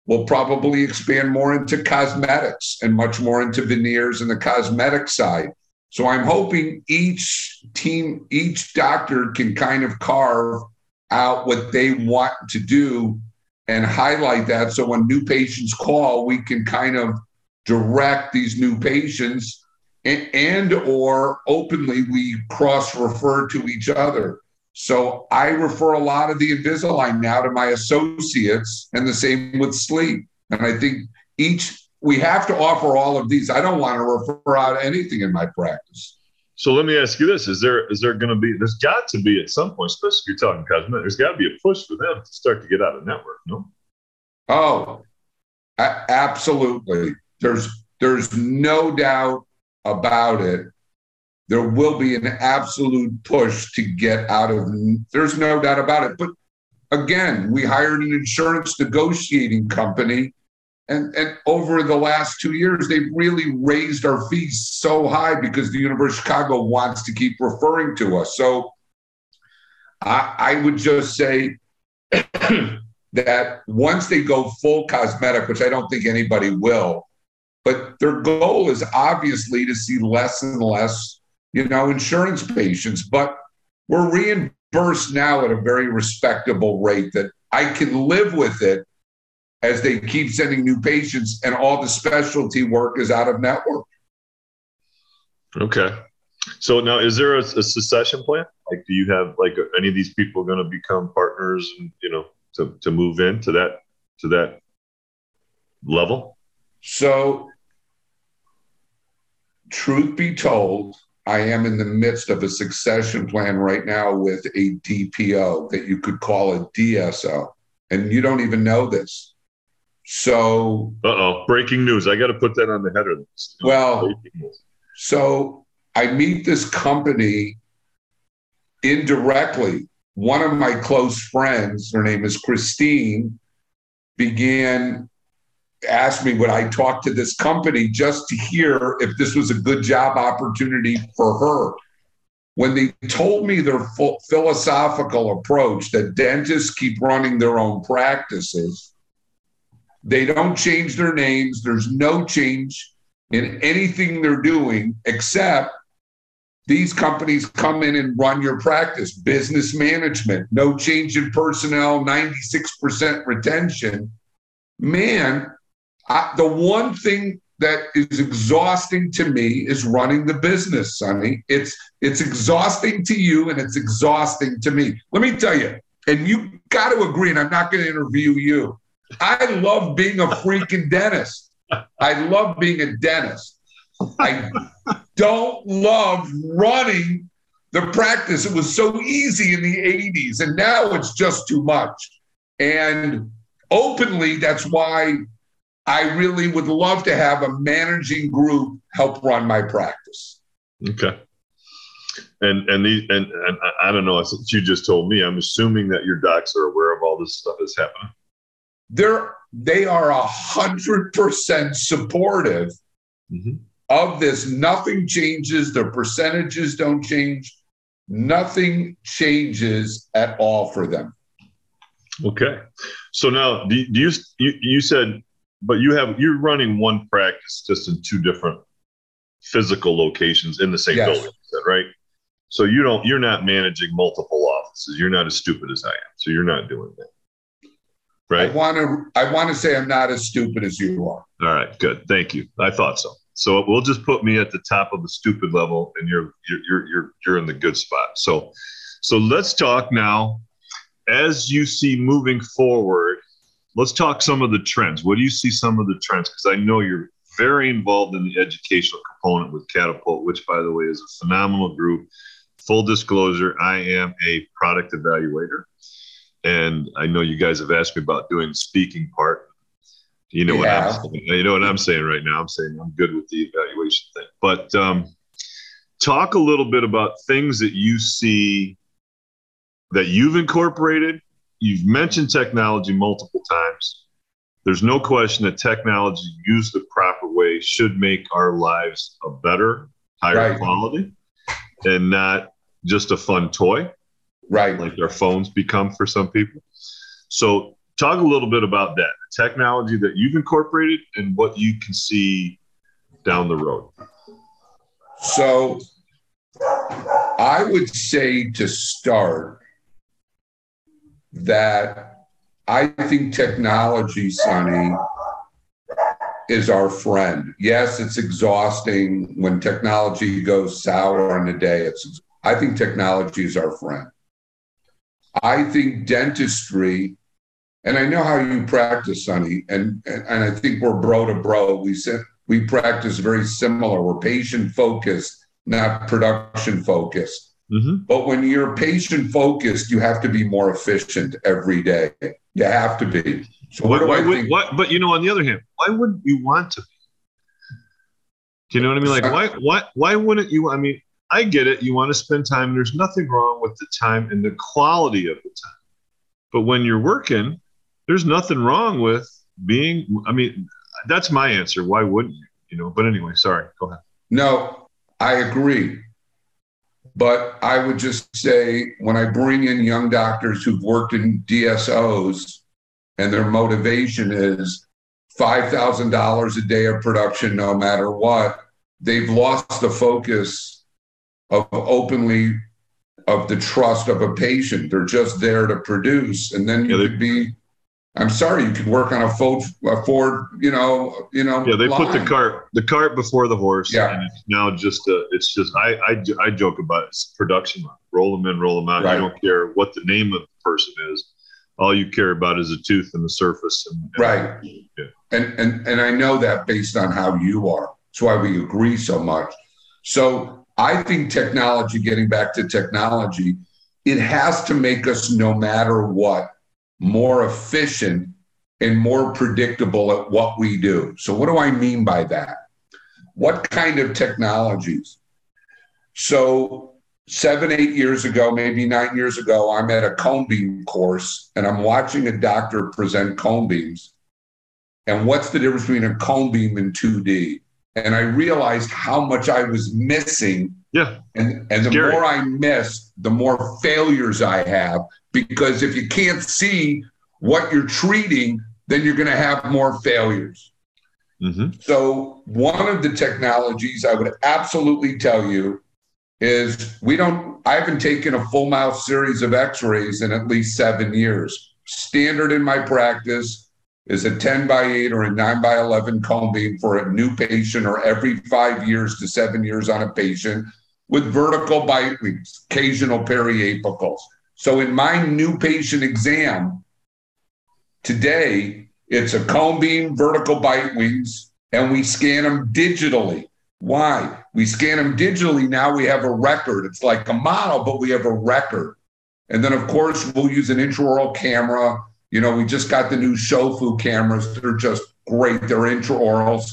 will probably expand more into cosmetics and much more into veneers and the cosmetic side. So I'm hoping each team, each doctor can kind of carve out what they want to do and highlight that. So when new patients call, we can kind of direct these new patients and, and or openly we cross refer to each other. So I refer a lot of the Invisalign now to my associates, and the same with sleep. And I think each we have to offer all of these. I don't want to refer out anything in my practice. So let me ask you this: Is there is there going to be? There's got to be at some point, especially if you're talking cosmetic. There's got to be a push for them to start to get out of network. No. Oh, absolutely. There's there's no doubt about it, there will be an absolute push to get out of. There's no doubt about it. But again, we hired an insurance negotiating company. And, and over the last two years, they've really raised our fees so high because the University of Chicago wants to keep referring to us. So I, I would just say that once they go full cosmetic, which I don't think anybody will, but their goal is obviously to see less and less, you know, insurance patients. But we're reimbursed now at a very respectable rate that I can live with it as they keep sending new patients and all the specialty work is out of network. Okay. So now is there a, a succession plan? Like, do you have like any of these people going to become partners and, you know, to, to move into that, to that level? So truth be told, I am in the midst of a succession plan right now with a DPO that you could call a DSO, and you don't even know this. So, uh oh, breaking news! I got to put that on the header. Well, so I meet this company indirectly. One of my close friends, her name is Christine, began asked me would I talk to this company just to hear if this was a good job opportunity for her. When they told me their philosophical approach that dentists keep running their own practices, they don't change their names, there's no change in anything they're doing except these companies come in and run your practice business management no change in personnel 96% retention man I, the one thing that is exhausting to me is running the business, Sonny. It's it's exhausting to you and it's exhausting to me. Let me tell you, and you got to agree, and I'm not going to interview you. I love being a freaking dentist. I love being a dentist. I don't love running the practice. It was so easy in the 80s, and now it's just too much. And openly, that's why I really would love to have a managing group help run my practice. Okay. And and these and, and I don't know you just told me. I'm assuming that your docs are aware of all this stuff that's happening. They're they are a hundred percent supportive mm-hmm. of this. Nothing changes. Their percentages don't change. Nothing changes at all for them. Okay. So now, do, do you, you you said but you have you're running one practice just in two different physical locations in the same yes. building, right? So you don't you're not managing multiple offices. You're not as stupid as I am. So you're not doing that. Right. I want to I want to say I'm not as stupid as you are. All right, good. Thank you. I thought so. So we'll just put me at the top of the stupid level and you're you're you're you're, you're in the good spot. So so let's talk now as you see moving forward let's talk some of the trends. What do you see some of the trends? Because I know you're very involved in the educational component with Catapult, which, by the way, is a phenomenal group. Full disclosure, I am a product evaluator. And I know you guys have asked me about doing the speaking part. You know yeah. what I'm saying. You know what I'm saying right now. I'm saying I'm good with the evaluation thing. But um, talk a little bit about things that you see that you've incorporated you've mentioned technology multiple times. There's no question that technology used the proper way should make our lives a better, higher right. quality, and not just a fun toy. Right. Like our phones become for some people. So, talk a little bit about that technology that you've incorporated and what you can see down the road. So, I would say to start, that I think technology, Sonny, is our friend. Yes, it's exhausting when technology goes sour in a day. It's I think technology is our friend. I think dentistry, and I know how you practice, Sonny, and, and, and I think we're bro to bro. We said we practice very similar. We're patient focused, not production focused. Mm-hmm. But when you're patient focused, you have to be more efficient every day. You have to be. So what, why, would, what, but you know, on the other hand, why wouldn't you want to be? Do you know what I mean? Like, why, why, why wouldn't you? I mean, I get it. You want to spend time. There's nothing wrong with the time and the quality of the time. But when you're working, there's nothing wrong with being. I mean, that's my answer. Why wouldn't you? You know. But anyway, sorry. Go ahead. No, I agree. But I would just say when I bring in young doctors who've worked in DSOs and their motivation is $5,000 a day of production, no matter what, they've lost the focus of openly of the trust of a patient. They're just there to produce. And then you yeah, could be I'm sorry, you could work on a Ford, a Ford, you know, you know. Yeah, they line. put the cart, the cart before the horse. Yeah. And it's now just, a, it's just, I, I, I joke about it. It's production line. Roll them in, roll them out. Right. You don't care what the name of the person is. All you care about is a tooth and the surface. And, and right. Yeah. And, and, and I know that based on how you are. That's why we agree so much. So I think technology, getting back to technology, it has to make us no matter what more efficient and more predictable at what we do. So, what do I mean by that? What kind of technologies? So, seven, eight years ago, maybe nine years ago, I'm at a cone beam course and I'm watching a doctor present cone beams. And what's the difference between a cone beam and 2D? And I realized how much I was missing. Yeah. And, and the Scary. more I miss, the more failures I have because if you can't see what you're treating, then you're going to have more failures. Mm-hmm. So, one of the technologies I would absolutely tell you is we don't, I haven't taken a full mouth series of x rays in at least seven years. Standard in my practice is a 10 by 8 or a 9 by 11 cone beam for a new patient or every five years to seven years on a patient with vertical bite wings, occasional periapicals. So in my new patient exam today, it's a cone beam, vertical bite wings, and we scan them digitally. Why? We scan them digitally. Now we have a record. It's like a model, but we have a record. And then, of course, we'll use an intraoral camera. You know, we just got the new Shofu cameras. They're just great. They're intraorals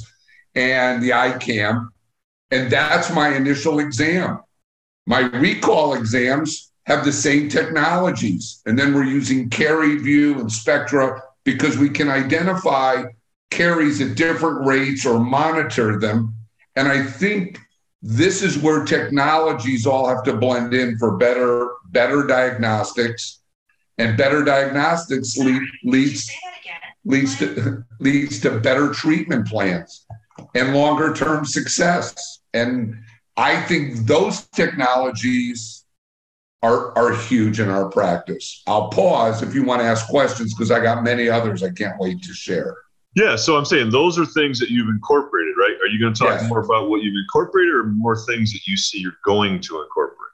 and the iCam. And that's my initial exam. My recall exams have the same technologies. And then we're using CariVu and Spectra because we can identify caries at different rates or monitor them. And I think this is where technologies all have to blend in for better better diagnostics and better diagnostics lead, leads leads to leads to better treatment plans and longer term success and i think those technologies are are huge in our practice i'll pause if you want to ask questions because i got many others i can't wait to share yeah, so I'm saying those are things that you've incorporated, right? Are you going to talk yes. more about what you've incorporated or more things that you see you're going to incorporate?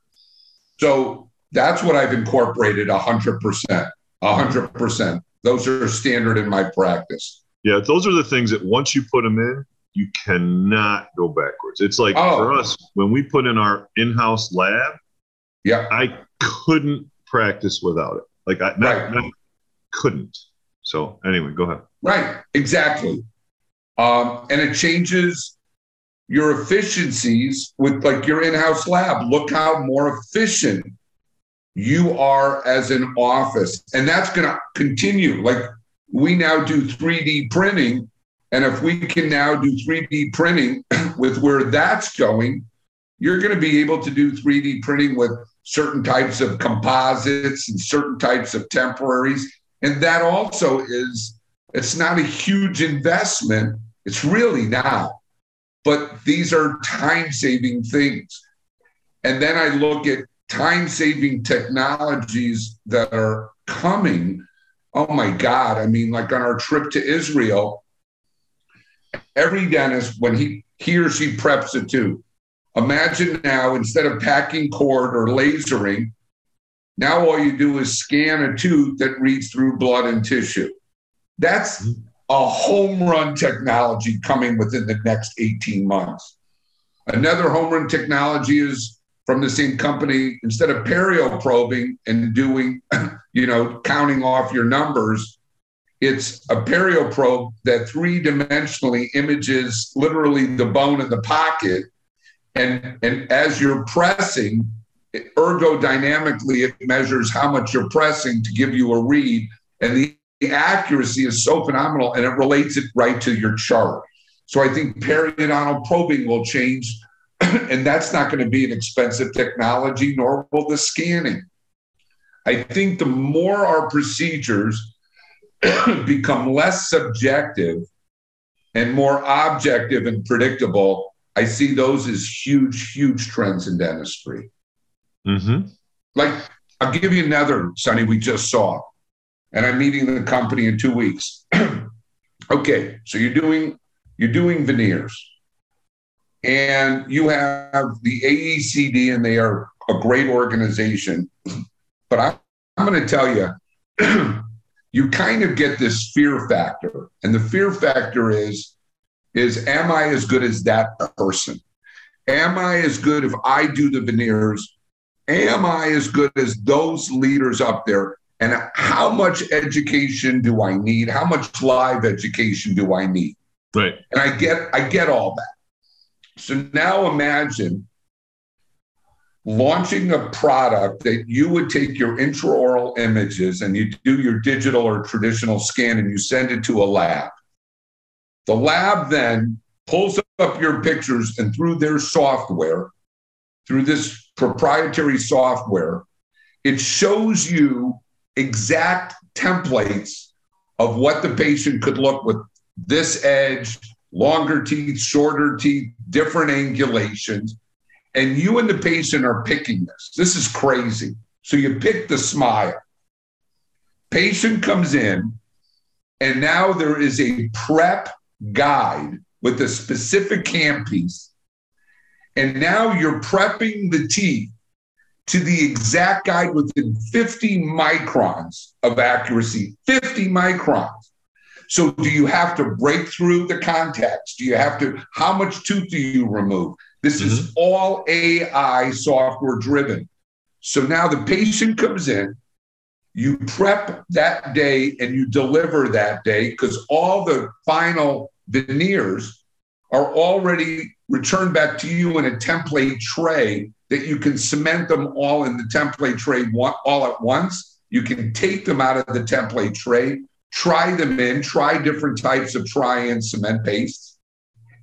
So that's what I've incorporated 100%. 100%. Those are standard in my practice. Yeah, those are the things that once you put them in, you cannot go backwards. It's like oh. for us, when we put in our in house lab, yeah, I couldn't practice without it. Like I not, right. not couldn't. So anyway, go ahead. Right, exactly. Um, and it changes your efficiencies with like your in-house lab. Look how more efficient you are as an office. And that's going to continue. Like we now do 3D printing. And if we can now do 3D printing with where that's going, you're going to be able to do 3D printing with certain types of composites and certain types of temporaries. And that also is, it's not a huge investment. It's really not. But these are time saving things. And then I look at time saving technologies that are coming. Oh my God. I mean, like on our trip to Israel, every dentist, when he, he or she preps a tooth, imagine now instead of packing cord or lasering, now all you do is scan a tooth that reads through blood and tissue. That's a home run technology coming within the next 18 months. Another home run technology is from the same company. Instead of perio probing and doing, you know, counting off your numbers, it's a perio probe that three dimensionally images literally the bone in the pocket. And, and as you're pressing, ergodynamically, it measures how much you're pressing to give you a read. And the, the accuracy is so phenomenal and it relates it right to your chart. So I think periodontal probing will change. and that's not going to be an expensive technology, nor will the scanning. I think the more our procedures become less subjective and more objective and predictable, I see those as huge, huge trends in dentistry. Mm-hmm. Like, I'll give you another, Sonny, we just saw, and I'm meeting the company in two weeks. okay, so you're doing you're doing veneers, and you have the AACD, and they are a great organization. But I, I'm going to tell you, you kind of get this fear factor, and the fear factor is is am I as good as that person? Am I as good if I do the veneers am I as good as those leaders up there? And how much education do I need? How much live education do I need? Right. And I get I get all that. So now imagine launching a product that you would take your intraoral images and you do your digital or traditional scan and you send it to a lab. The lab then pulls up your pictures and through their software, through this proprietary software, it shows you exact templates of what the patient could look with this edge, longer teeth, shorter teeth, different angulations. And you and the patient are picking this. This is crazy. So you pick the smile. Patient comes in, And now there is a prep guide with a specific handpiece. And now you're prepping the teeth to the exact guide within 50 microns of accuracy. 50 microns. So, do you have to break through the contacts? Do you have to, how much tooth do you remove? This mm-hmm. is all AI software driven. So now the patient comes in, you prep that day and you deliver that day because all the final veneers are already returned back to you in a template tray that you can cement them all in the template tray all at once. You can take them out of the template tray, try them in, try different types of try and cement pastes,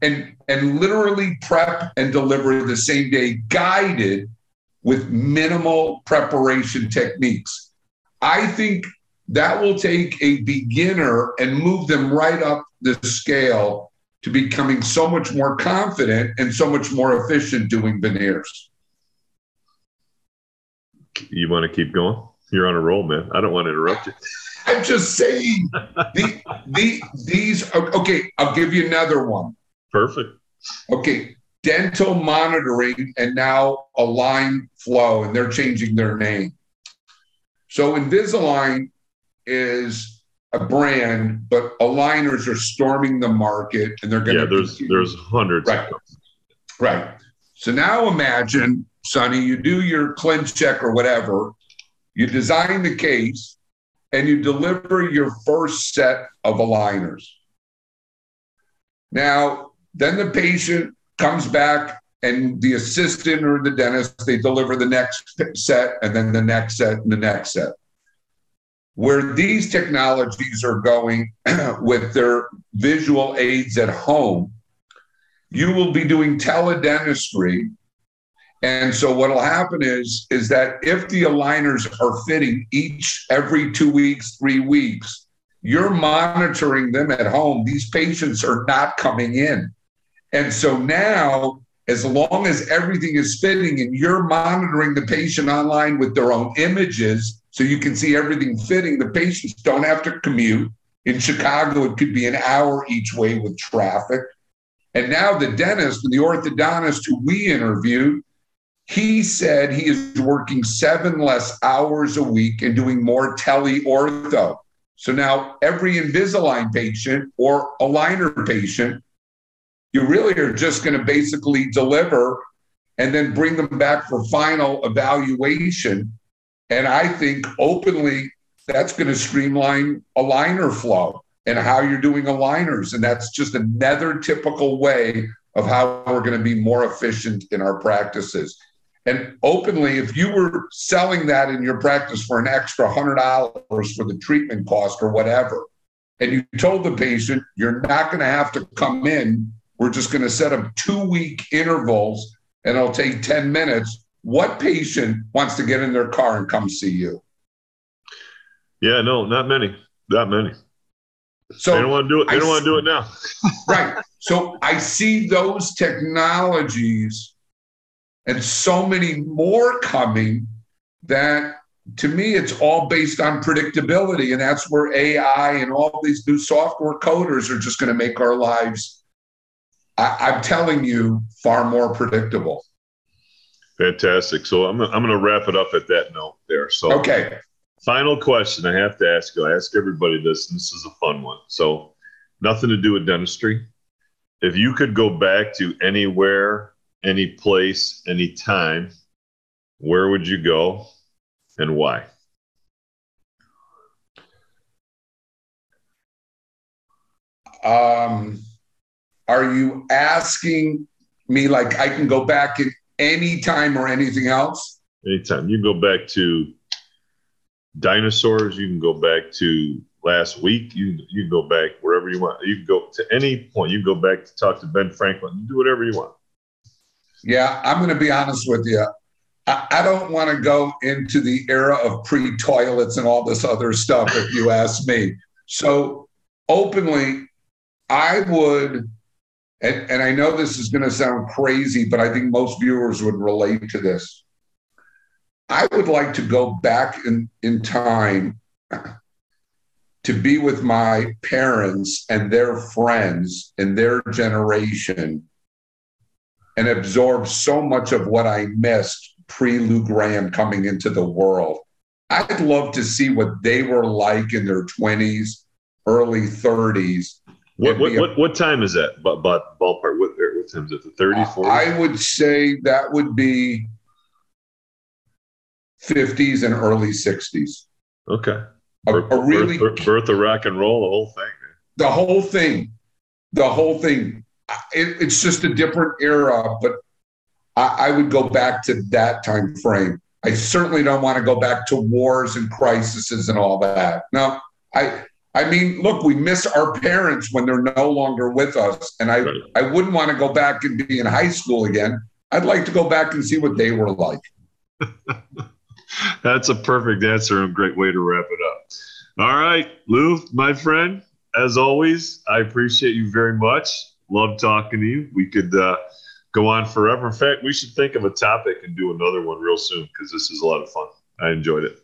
and, and literally prep and deliver the same day, guided with minimal preparation techniques. I think that will take a beginner and move them right up the scale to becoming so much more confident and so much more efficient doing veneers. You want to keep going? You're on a roll, man. I don't want to interrupt you. I'm just saying the, the, these, okay, I'll give you another one. Perfect. Okay, dental monitoring and now Align Flow, and they're changing their name. So Invisalign is a brand, but aligners are storming the market, and they're going to. Yeah, there's continue. there's hundreds. Right, right. So now imagine, Sonny, you do your cleanse ClinCheck or whatever, you design the case, and you deliver your first set of aligners. Now, then the patient comes back and the assistant or the dentist they deliver the next set and then the next set and the next set. Where these technologies are going with their visual aids at home you will be doing teledentistry. And so what will happen is is that if the aligners are fitting each every 2 weeks 3 weeks you're monitoring them at home. These patients are not coming in and so now as long as everything is fitting and you're monitoring the patient online with their own images so you can see everything fitting, the patients don't have to commute. In Chicago, it could be an hour each way with traffic. And now the dentist and the orthodontist who we interviewed, he said he is working seven less hours a week and doing more tele ortho. So now every Invisalign patient or aligner patient you really are just going to basically deliver and then bring them back for final evaluation. And I think openly that's going to streamline aligner flow and how you're doing aligners. And that's just another typical way of how we're going to be more efficient in our practices. And openly, if you were selling that in your practice for an extra $100 for the treatment cost or whatever, and you told the patient you're not going to have to come in we're just going to set up two week intervals and it'll take 10 minutes. What patient wants to get in their car and come see you? Yeah, no, not many. Not many. So they don't want to do it. They I don't want to do it now. right. So I see those technologies and so many more coming that to me it's all based on predictability. And that's where AI and all these new software coders are just going to make our lives I, am telling you, far more predictable. Fantastic. So I'm, I'm going to wrap it up at that note there. So, okay. Final question I have to ask you. I ask everybody this, and this is a fun one. So, nothing to do with dentistry. If you could go back to anywhere, any place, any time, where would you go and why? Um, are you asking me like I can go back at any time or anything else? Anytime. You can go back to dinosaurs. You can go back to last week. You you can go back wherever you want. You can go to any point. You can go back to talk to Ben Franklin. You do whatever you want. Yeah, I'm going to be honest with you. I, I don't want to go into the era of pre toilets and all this other stuff, if you ask me. So openly, I would and, and I know this is going to sound crazy, but I think most viewers would relate to this. I would like to go back in, in time to be with my parents and their friends and their generation and absorb so much of what I missed pre Lou Graham coming into the world. I'd love to see what they were like in their 20s, early 30s. What what, a, what, what time is that? But but ballpark. What, what time is it? The 30, 40? I would say that would be 50s and early 60s. Okay. A, a really birth, birth, of rock and roll, the whole thing. The whole thing. The whole thing. It, it's just a different era, but I, I would go back to that time frame. I certainly don't want to go back to wars and crises and all that. No, I I mean, look, we miss our parents when they're no longer with us. And I, right. I wouldn't want to go back and be in high school again. I'd like to go back and see what they were like. That's a perfect answer and a great way to wrap it up. All right, Lou, my friend, as always, I appreciate you very much. Love talking to you. We could uh, go on forever. In fact, we should think of a topic and do another one real soon because this is a lot of fun. I enjoyed it.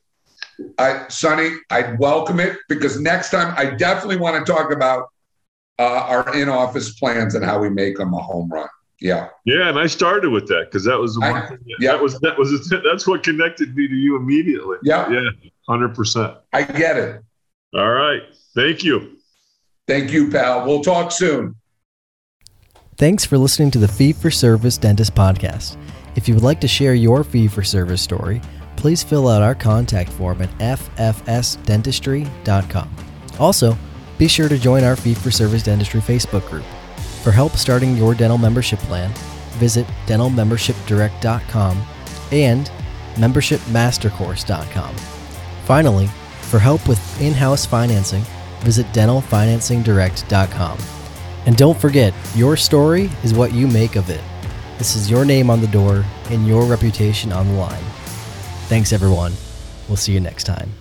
I, Sonny, I'd welcome it because next time I definitely want to talk about uh, our in-office plans and how we make them a home run. Yeah. Yeah, and I started with that because that was the one I, thing. That, yeah. that was that was that's what connected me to you immediately. Yeah. Yeah. Hundred percent. I get it. All right. Thank you. Thank you, pal. We'll talk soon. Thanks for listening to the Fee for Service Dentist Podcast. If you would like to share your fee for service story, please fill out our contact form at ffsdentistry.com. Also, be sure to join our Fee for Service Dentistry Facebook group. For help starting your dental membership plan, visit dentalmembershipdirect.com and membershipmastercourse.com. Finally, for help with in house financing, visit dentalfinancingdirect.com. And don't forget, your story is what you make of it. This is your name on the door and your reputation on the line. Thanks, everyone. We'll see you next time.